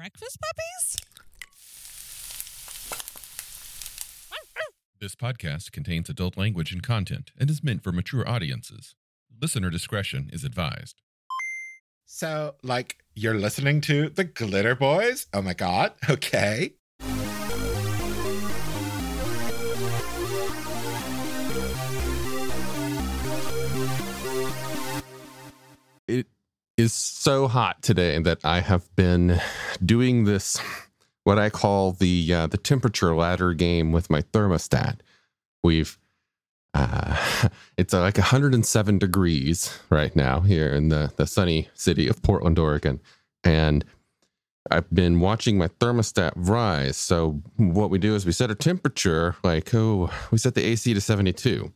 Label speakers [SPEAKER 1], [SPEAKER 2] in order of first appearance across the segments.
[SPEAKER 1] breakfast puppies?
[SPEAKER 2] This podcast contains adult language and content and is meant for mature audiences. Listener discretion is advised.
[SPEAKER 3] So, like, you're listening to the Glitter Boys? Oh my god. Okay.
[SPEAKER 4] Is so hot today that I have been doing this what I call the uh, the temperature ladder game with my thermostat. We've uh, it's uh, like 107 degrees right now here in the the sunny city of Portland, Oregon, and I've been watching my thermostat rise. So what we do is we set a temperature like oh we set the AC to 72.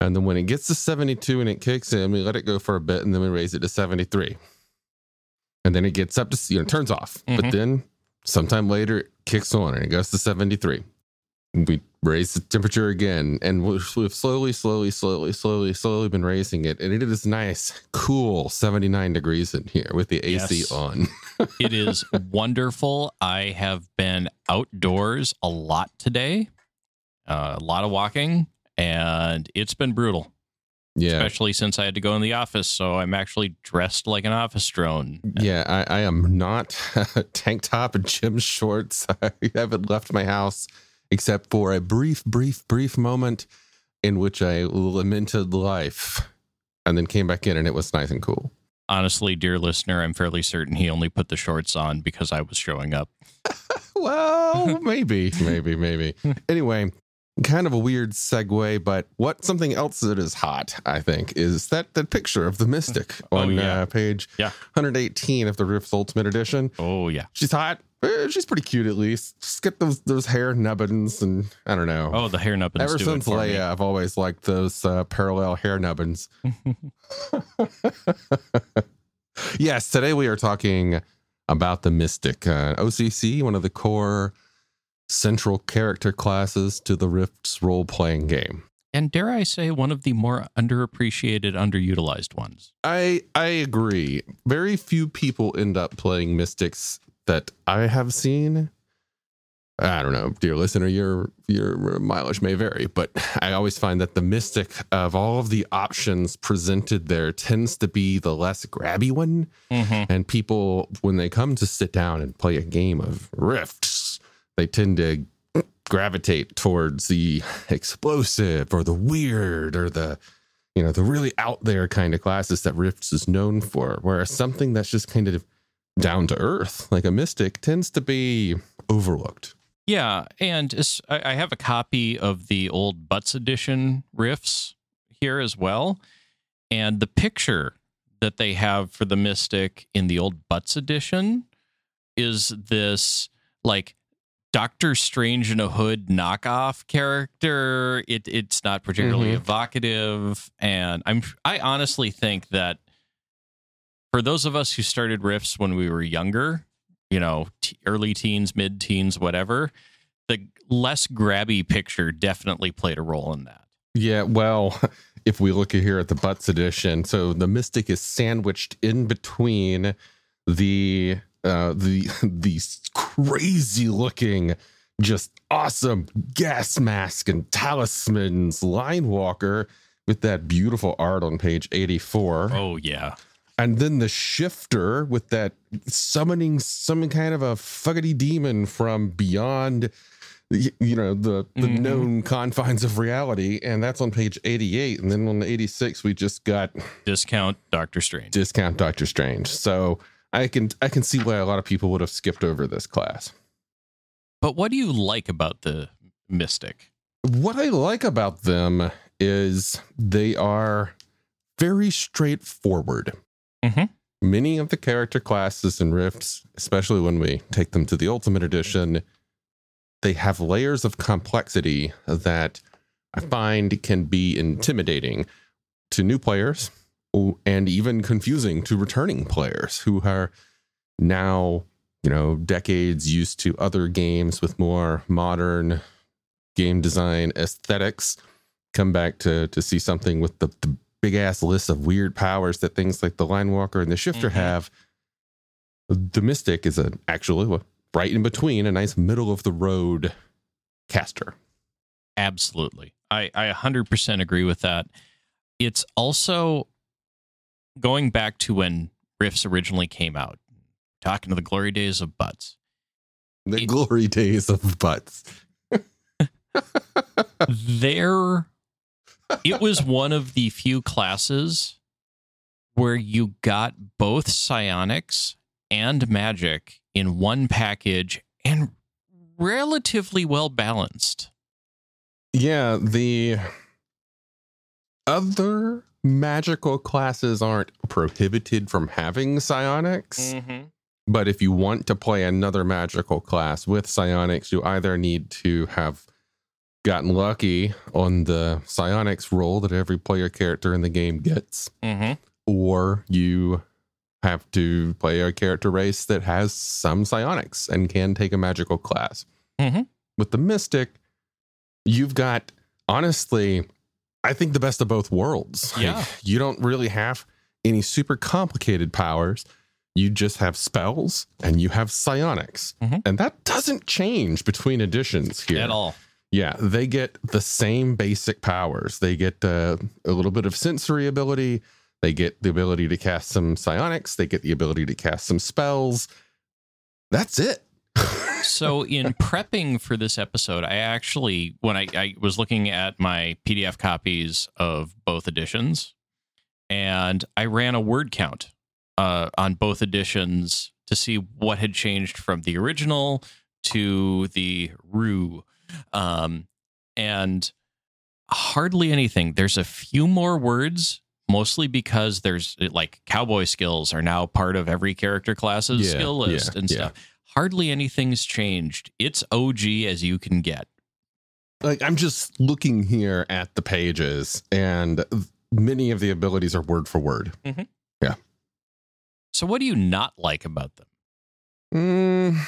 [SPEAKER 4] And then when it gets to 72 and it kicks in, we let it go for a bit and then we raise it to 73. And then it gets up to, you know, turns off. But
[SPEAKER 5] Mhm.
[SPEAKER 4] then sometime later it kicks on and it goes to 73. We raise the temperature again and we've we've slowly, slowly, slowly, slowly, slowly been raising it. And it is nice, cool 79 degrees in here with the AC
[SPEAKER 5] Yes.
[SPEAKER 4] on.
[SPEAKER 5] it is wonderful. I have been outdoors a lot today, uh, a lot of walking, and it's been brutal,
[SPEAKER 4] Yeah.
[SPEAKER 5] especially since I had to go in the office. So I'm actually dressed like an office drone.
[SPEAKER 4] Yeah, I, I am not tank top and gym shorts. I haven't left my house except for a brief, brief, brief moment in which I lamented life and then came back in and it was nice and cool.
[SPEAKER 5] Honestly, dear listener, I'm fairly certain he only put the shorts on because I was showing up.
[SPEAKER 4] Well, maybe, maybe, maybe. Anyway, kind of a weird segue, but what something else that is hot, I think, is that that picture of the Mystic
[SPEAKER 5] Oh,
[SPEAKER 4] on
[SPEAKER 5] yeah.
[SPEAKER 4] uh, page
[SPEAKER 5] Yeah.
[SPEAKER 4] 118 of the Rift Ultimate Edition.
[SPEAKER 5] Oh yeah.
[SPEAKER 4] She's hot. Eh, She's pretty cute at least. Just get those those hair nubbins and I don't know.
[SPEAKER 5] Oh, the hair nubbins.
[SPEAKER 4] Ever since
[SPEAKER 5] for me.
[SPEAKER 4] Leia, I've always liked those uh, parallel hair nubbins. yes, today we are talking about the Mystic, uh, OCC, one of the core central character classes to the Rifts role playing game.
[SPEAKER 5] and dare I say, one of the more underappreciated, underutilized ones.
[SPEAKER 4] I I agree. Very few people end up playing mystics that I have seen. I don't know, dear listener, your your mileage may vary, but I always find that the mystic of all of the options presented there tends to be the less grabby one.
[SPEAKER 5] Mm-hmm.
[SPEAKER 4] And people, when they come to sit down and play a game of rifts, they tend to gravitate towards the explosive or the weird or the you know the really out there kind of classes that rifts is known for whereas something that's just kind of down to earth like a mystic tends to be overlooked.
[SPEAKER 5] Yeah, and I have a copy of the old Butts edition Rifts here as well, and the picture that they have for the Mystic in the old Butts edition is this like Doctor Strange in a Hood knockoff character. It it's not particularly
[SPEAKER 4] Mhm.
[SPEAKER 5] evocative, and I'm I honestly think that for those of us who started Rifts when we were younger, you know, t- early teens, mid teens, whatever, the less grabby picture definitely played a role in that.
[SPEAKER 4] yeah well if we look here at the butts edition so the mystic is sandwiched in between the uh the these crazy looking just awesome gas mask and talismans line walker with that beautiful art on page 84
[SPEAKER 5] Oh yeah.
[SPEAKER 4] and then the shifter with that summoning some kind of a fuggity demon from beyond you know the the
[SPEAKER 5] Mhm.
[SPEAKER 4] known confines of reality and that's on page 88 and then on 86 we just got
[SPEAKER 5] Discount Doctor Strange.
[SPEAKER 4] discount doctor strange so i can i can see why a lot of people would have skipped over this class
[SPEAKER 5] But what do you like about the Mystic?
[SPEAKER 4] what i like about them is they are very straightforward
[SPEAKER 5] Mhm.
[SPEAKER 4] many of the character classes and rifts especially when we take them to the ultimate edition they have layers of complexity that i find can be intimidating to new players and even confusing to returning players who are now you know decades used to other games with more modern game design aesthetics come back to to see something with the, the big ass list of weird powers that things like the line walker and the shifter
[SPEAKER 5] Mhm.
[SPEAKER 4] have The Mystic is an actually right in between, a nice middle of the road caster.
[SPEAKER 5] Absolutely. I, I 100% agree with that. It's also going back to when Rifts originally came out, talking to the glory days of Butts.
[SPEAKER 4] The
[SPEAKER 5] It-
[SPEAKER 4] glory days of butts.
[SPEAKER 5] there it was one of the few classes where you got both psionics and magic in one package and relatively well balanced.
[SPEAKER 4] Yeah, the other magical classes aren't prohibited from having psionics. But if you want to play another magical class with psionics, you either need to have gotten lucky on the psionics roll that every player character in the game gets,
[SPEAKER 5] Mm-hmm.
[SPEAKER 4] or you have to play a character race that has some psionics and can take a magical class.
[SPEAKER 5] Mhm.
[SPEAKER 4] With the mystic, you've got honestly, I think the best of both worlds. Like,
[SPEAKER 5] Yeah.
[SPEAKER 4] you don't really have any super complicated powers. You just have spells and you have psionics.
[SPEAKER 5] Mhm.
[SPEAKER 4] And that doesn't change between editions here.
[SPEAKER 5] At all.
[SPEAKER 4] Yeah, they get the same basic powers. They get uh, a little bit of sensory ability. They get the ability to cast some psionics. They get the ability to cast some spells. That's it.
[SPEAKER 5] So in prepping for this episode i actually when I, I was looking at my pdf copies of both editions and i ran a word count uh, on both editions to see what had changed from the original to the rue. Um, and hardly anything. There's a few more words mostly because there's like cowboy skills are now part of every character class's
[SPEAKER 4] Yeah,
[SPEAKER 5] skill list
[SPEAKER 4] yeah,
[SPEAKER 5] and
[SPEAKER 4] yeah.
[SPEAKER 5] Hardly anything's changed. It's OG as you can get.
[SPEAKER 4] like I'm just looking here at the pages, and many of the abilities are word for word. Yeah.
[SPEAKER 5] So what do you not like about them?
[SPEAKER 4] Mm,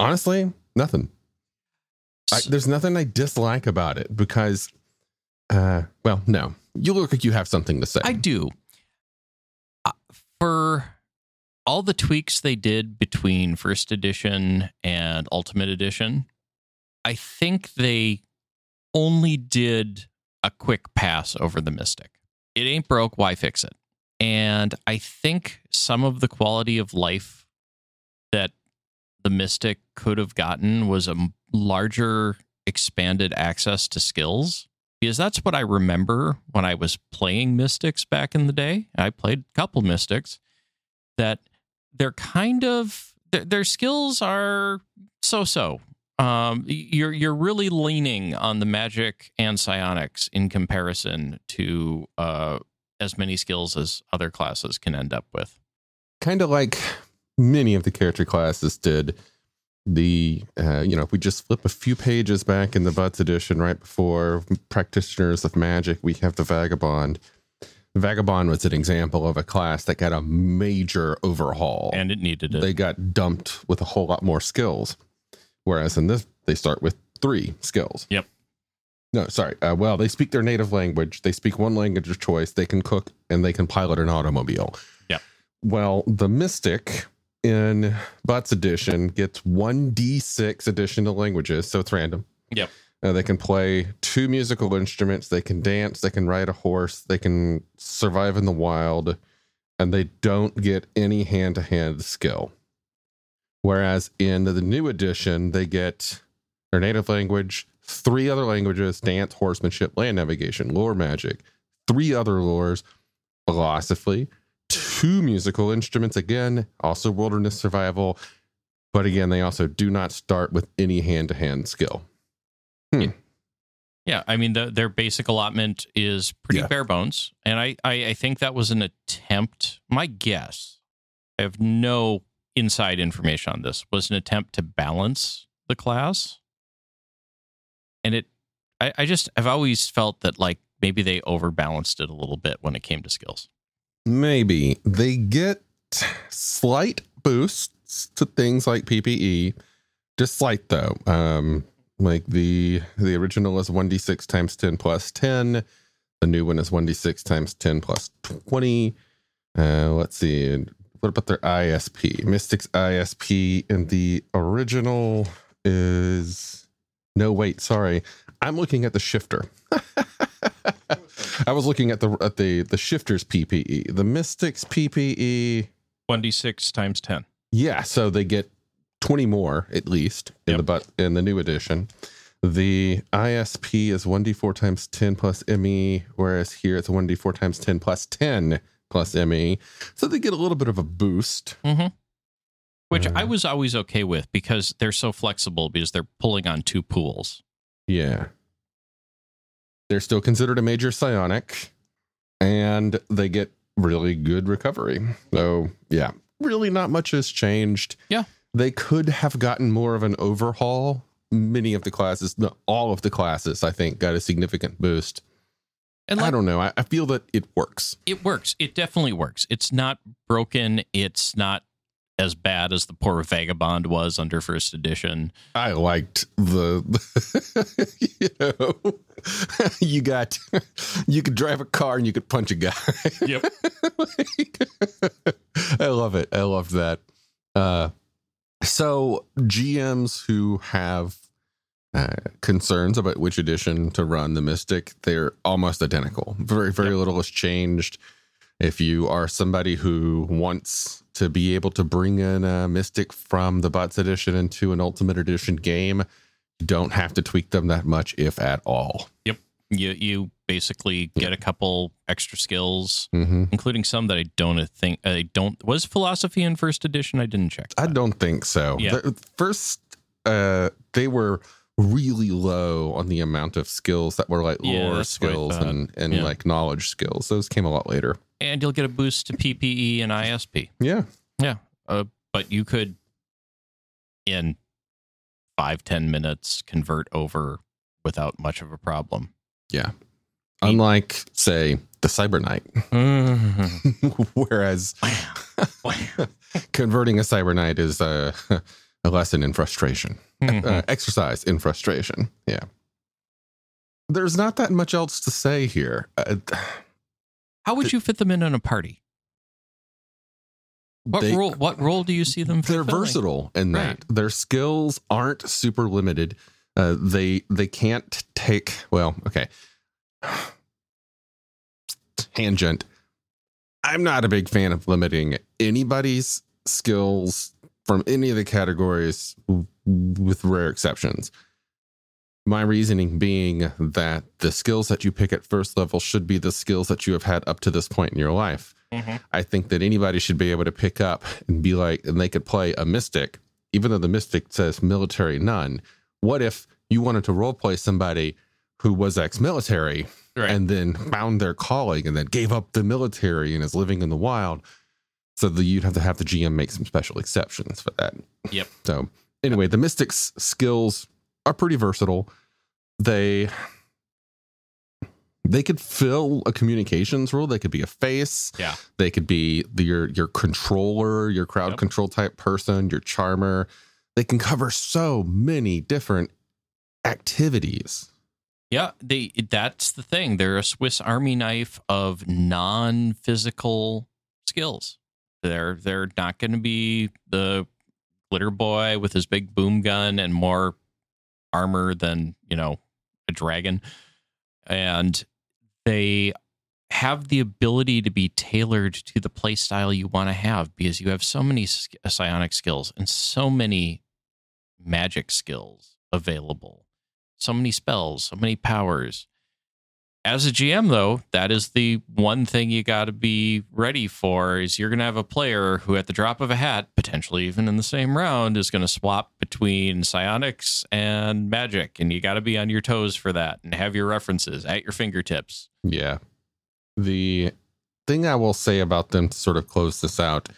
[SPEAKER 4] honestly, nothing. I, there's nothing I dislike about it because, uh, well, no, you look like you have something to say.
[SPEAKER 5] I do. Uh, all the tweaks they did between first edition and ultimate edition, I think they only did a quick pass over the Mystic. It ain't broke, why fix it? And I think some of the quality of life that the Mystic could have gotten was a larger expanded access to skills because that's what I remember when I was playing Mystics back in the day. I played a couple Mystics that they're kind of their, skills are so-so. Um, you're you're really leaning on the magic and psionics in comparison to uh, as many skills as other classes can end up with.
[SPEAKER 4] kind of like many of the character classes did. The uh, you know, if we just flip a few pages back in the Butts edition, right before practitioners of magic, we have the Vagabond. Vagabond was an example of a class that got a major overhaul.
[SPEAKER 5] And it needed it.
[SPEAKER 4] they got dumped with a whole lot more skills. Whereas in this, they start with three skills.
[SPEAKER 5] Yep.
[SPEAKER 4] No, sorry. Uh, well, they speak their native language. They speak one language of choice. They can cook and they can pilot an automobile.
[SPEAKER 5] Yep.
[SPEAKER 4] Well, the Mystic in Butts Edition gets 1d6 additional languages. So it's random.
[SPEAKER 5] Yep.
[SPEAKER 4] Uh, they can play two musical instruments. They can dance. They can ride a horse. They can survive in the wild. And they don't get any hand to hand skill. Whereas in the new edition, they get their native language, three other languages dance, horsemanship, land navigation, lore magic, three other lores, philosophy, two musical instruments, again, also wilderness survival. But again, they also do not start with any hand to hand skill.
[SPEAKER 5] Yeah, I mean the, their basic allotment is pretty
[SPEAKER 4] Yeah.
[SPEAKER 5] bare bones, and I, I I think that was an attempt. My guess, I have no inside information on this, was an attempt to balance the class, and it. I, I just I've always felt that like maybe they overbalanced it a little bit when it came to skills.
[SPEAKER 4] Maybe they get slight boosts to things like PPE, just slight though. Um, like the the original is one d six times ten plus ten. The new one is one d six times ten plus twenty. Uh, let's see. what about their ISP? Mystic's ISP in the original is no wait, sorry. I'm looking at the shifter. I was looking at the at the the shifter's PPE. The Mystics PPE
[SPEAKER 5] 1d6 times 10.
[SPEAKER 4] yeah, so they get 20 more at least in
[SPEAKER 5] Yep.
[SPEAKER 4] the but in the new edition. The ISP is 1d4 times 10 plus ME, whereas here it's 1d4 times 10 plus 10 plus ME. So they get a little bit of a boost.
[SPEAKER 5] Mm-hmm. Which I
[SPEAKER 4] Uh,
[SPEAKER 5] was always okay with because they're so flexible because they're pulling on two pools.
[SPEAKER 4] Yeah. They're still considered a major psionic and they get really good recovery. So, yeah, really not much has changed.
[SPEAKER 5] Yeah.
[SPEAKER 4] They could have gotten more of an overhaul. Many of the classes, no, all of the classes, I think, got a significant boost.
[SPEAKER 5] And
[SPEAKER 4] I don't know. I, I feel that it works.
[SPEAKER 5] it works. It definitely works. It's not broken. It's not as bad as the poor Vagabond was under first edition.
[SPEAKER 4] I liked the, you know, you got, you could drive a car and you could punch a guy.
[SPEAKER 5] Yep.
[SPEAKER 4] Like, I love it. I love that. Uh, so GMs who have uh, concerns about which edition to run the Mystic, they're almost identical. Very, very
[SPEAKER 5] Yep.
[SPEAKER 4] little has changed. If you are somebody who wants to be able to bring in a Mystic from the Bots edition into an Ultimate Edition game, you don't have to tweak them that much, if at all. Yep.
[SPEAKER 5] You you basically get a couple extra skills,
[SPEAKER 4] hmm
[SPEAKER 5] including some that I don't think I don't was philosophy in first edition. I didn't check.
[SPEAKER 4] I don't think so.
[SPEAKER 5] Yeah.
[SPEAKER 4] The- first, uh, they were really low on the amount of skills that were like
[SPEAKER 5] Yeah,
[SPEAKER 4] lore
[SPEAKER 5] that's what I
[SPEAKER 4] skills and, and
[SPEAKER 5] Yeah.
[SPEAKER 4] like knowledge skills. Those came a lot later.
[SPEAKER 5] And you'll get a boost to PPE and ISP.
[SPEAKER 4] Yeah.
[SPEAKER 5] Uh, but you could in five ten minutes convert over without much of a problem.
[SPEAKER 4] Yeah. Unlike, say, the Cyber Knight, whereas converting a Cyber Knight is a, a lesson in frustration,
[SPEAKER 5] Mhm.
[SPEAKER 4] uh, exercise in frustration. Yeah. There's not that much else to say here. Uh,
[SPEAKER 5] How would you fit them in in a party? What
[SPEAKER 4] they-
[SPEAKER 5] role? What role do you see them?
[SPEAKER 4] they're versatile in that
[SPEAKER 5] Right.
[SPEAKER 4] their skills aren't super limited uh, they they can't take well okay tangent i'm not a big fan of limiting anybody's skills from any of the categories with rare exceptions my reasoning being that the skills that you pick at first level should be the skills that you have had up to this point in your life
[SPEAKER 5] Mhm.
[SPEAKER 4] I think that anybody should be able to pick up and be like, and they could play a mystic, even though the mystic says military none. What if you wanted to role play somebody who was ex military
[SPEAKER 5] Right.
[SPEAKER 4] and then found their calling and then gave up the military and is living in the wild? So that you'd have to have the GM make some special exceptions for that.
[SPEAKER 5] Yep.
[SPEAKER 4] So anyway, the mystic's skills are pretty versatile. They they could fill a communications role. They could be a face.
[SPEAKER 5] Yeah.
[SPEAKER 4] They could be the, your your controller, your crowd
[SPEAKER 5] Yep.
[SPEAKER 4] control type person, your charmer. They can cover so many different activities.
[SPEAKER 5] Yeah, they that's the thing. They're a Swiss Army knife of non-physical skills. They're they're not going to be the glitter boy with his big boom gun and more armor than, you know, a dragon. And they have the ability to be tailored to the play style you want to have because you have so many psionic skills and so many magic skills available so many spells, so many powers. As a GM, though, that is the one thing you got to be ready for is you're going to have a player who, at the drop of a hat, potentially even in the same round, is going to swap between psionics and magic, and you got to be on your toes for that and have your references at your fingertips.
[SPEAKER 4] Yeah. The thing I will say about them to sort of close this out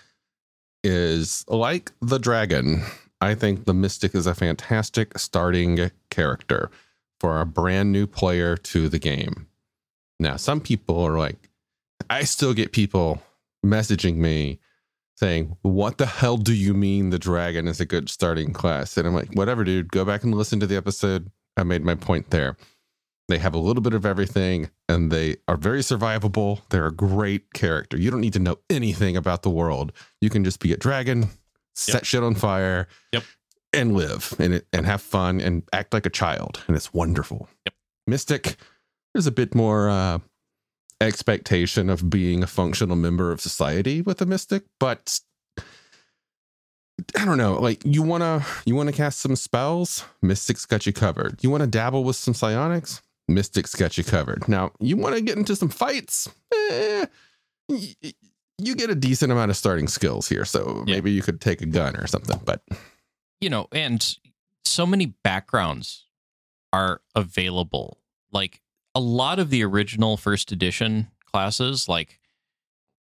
[SPEAKER 4] is like the dragon, I think the Mystic is a fantastic starting character for a brand new player to the game. Now, some people are like, I still get people messaging me saying, What the hell do you mean the dragon is a good starting class? And I'm like, Whatever, dude, go back and listen to the episode. I made my point there. They have a little bit of everything and they are very survivable. They're a great character. You don't need to know anything about the world. You can just be a dragon, set shit on fire,
[SPEAKER 5] Yep.
[SPEAKER 4] and live and it, and have fun and act like a child. And it's wonderful.
[SPEAKER 5] Yep.
[SPEAKER 4] Mystic, there's a bit more uh, expectation of being a functional member of society with a mystic, but I don't know. Like you wanna you wanna cast some spells, Mystic's got you covered. You wanna dabble with some psionics, Mystic's got you covered. Now you wanna get into some fights, eh, you get a decent amount of starting skills here. So
[SPEAKER 5] Yeah.
[SPEAKER 4] maybe you could take a gun or something. But
[SPEAKER 5] you know, and so many backgrounds are available. Like a lot of the original first edition classes, like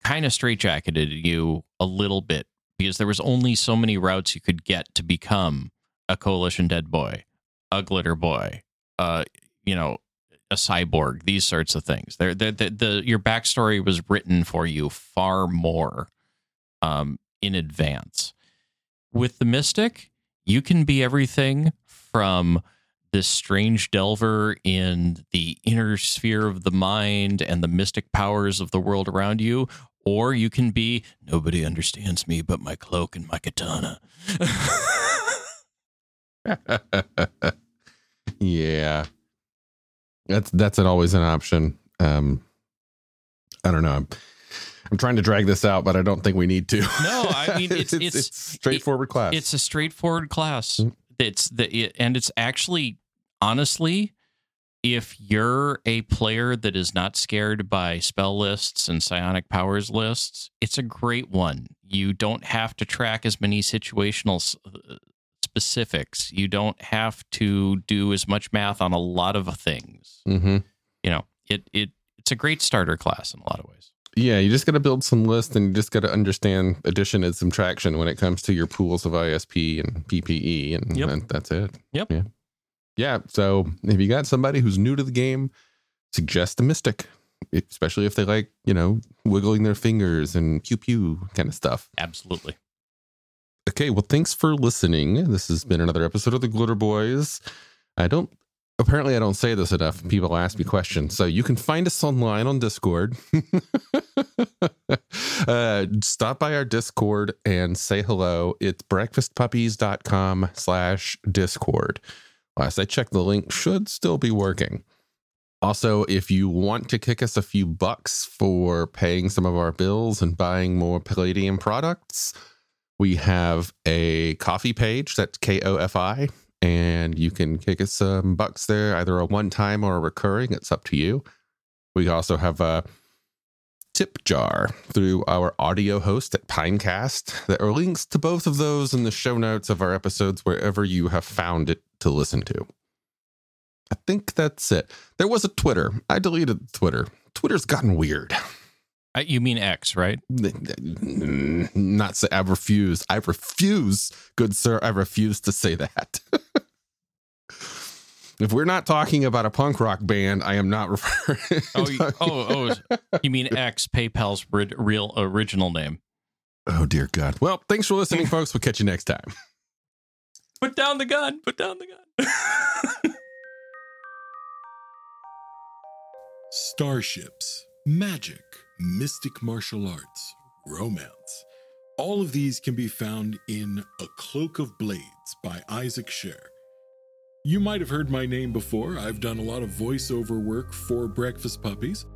[SPEAKER 5] kind of straitjacketed you a little bit because there was only so many routes you could get to become a coalition dead boy, a glitter boy, uh, you know, a cyborg, these sorts of things. There, the, the, the your backstory was written for you far more um, in advance. With the mystic, you can be everything from this strange delver in the inner sphere of the mind and the mystic powers of the world around you, or you can be nobody understands me but my cloak and my katana.
[SPEAKER 4] yeah, that's that's an, always an option. Um, I don't know. I'm, I'm trying to drag this out, but I don't think we need to.
[SPEAKER 5] No, I mean, it's- it's-
[SPEAKER 4] straightforward class.
[SPEAKER 5] it's a straightforward class.
[SPEAKER 4] Mm.
[SPEAKER 5] It's the it, and it's actually honestly if you're a player that is not scared by spell lists and psionic powers lists, it's a great one. You don't have to track as many situational uh, specifics. You don't have to do as much math on a lot of things.
[SPEAKER 4] hmm
[SPEAKER 5] You know, it it it's a great starter class in a lot of ways.
[SPEAKER 4] Yeah, you just got to build some lists and you just got to understand addition and subtraction when it comes to your pools of ISP and PPE, and,
[SPEAKER 5] Yep.
[SPEAKER 4] and that's it.
[SPEAKER 5] Yep.
[SPEAKER 4] Yeah. Yeah. So if you got somebody who's new to the game, suggest the Mystic, especially if they like, you know, wiggling their fingers and pew pew kind of stuff.
[SPEAKER 5] Absolutely.
[SPEAKER 4] Okay, well, thanks for listening. This has been another episode of the Glitter Boys. I don't apparently I don't say this enough. People ask me questions. So you can find us online on Discord. uh, stop by our Discord and say hello. It's breakfastpuppies.com slash Discord. Last I checked, the link should still be working. Also, if you want to kick us a few bucks for paying some of our bills and buying more Palladium products, we have a Ko-Fi page that's K-O-F-I, and you can kick us some bucks there, either a one-time or a recurring. It's up to you. We also have a tip jar through our audio host at Pinecast. There are links to both of those in the show notes of our episodes wherever you have found it to listen to. I think that's it. There was a Twitter. I deleted Twitter. Twitter's gotten weird.
[SPEAKER 5] You mean X, right?
[SPEAKER 4] Not say I refuse. I refuse, good sir. I refuse to say that. if we're not talking about a punk rock band, I am not referring.
[SPEAKER 5] Oh, you, oh, oh! You mean X, PayPal's rid, real original name?
[SPEAKER 4] oh, dear God. Well, thanks for listening, folks. We'll catch you next time.
[SPEAKER 5] Put down the gun. Put down the gun.
[SPEAKER 1] starships, magic, mystic martial arts, romance. All of these can be found in A Cloak of Blades by Isaac Sher. You might have heard my name before. I've done a lot of voiceover work for Breakfast Puppies.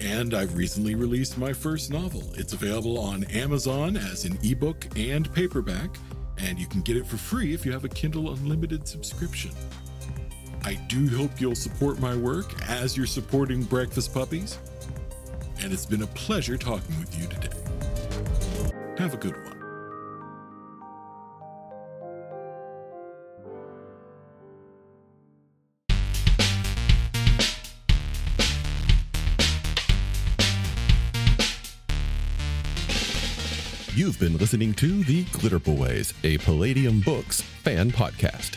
[SPEAKER 1] And I've recently released my first novel. It's available on Amazon as an ebook and paperback, and you can get it for free if you have a Kindle Unlimited subscription. I do hope you'll support my work as you're supporting Breakfast Puppies. And it's been a pleasure talking with you today. Have a good one.
[SPEAKER 2] You've been listening to The Glitter Boys, a Palladium Books fan podcast.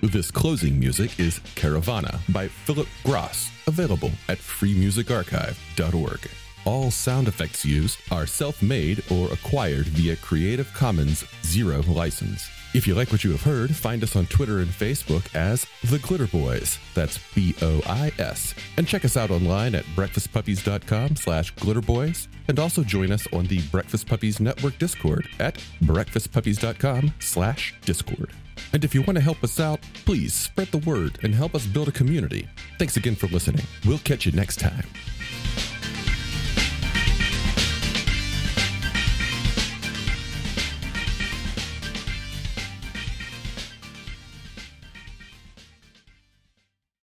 [SPEAKER 4] This closing music is Caravana by Phillip Gross, available at freemusicarchive.org. All sound effects used are self made or acquired via Creative Commons Zero license. If you like what you have heard, find us on Twitter and Facebook as The Glitter Boys. That's B O I S. And check us out online at breakfastpuppies.com slash glitterboys. And also join us on the Breakfast Puppies Network Discord at breakfastpuppies.com slash discord. And if you want to help us out, please spread the word and help us build a community. Thanks again for listening. We'll catch you next time.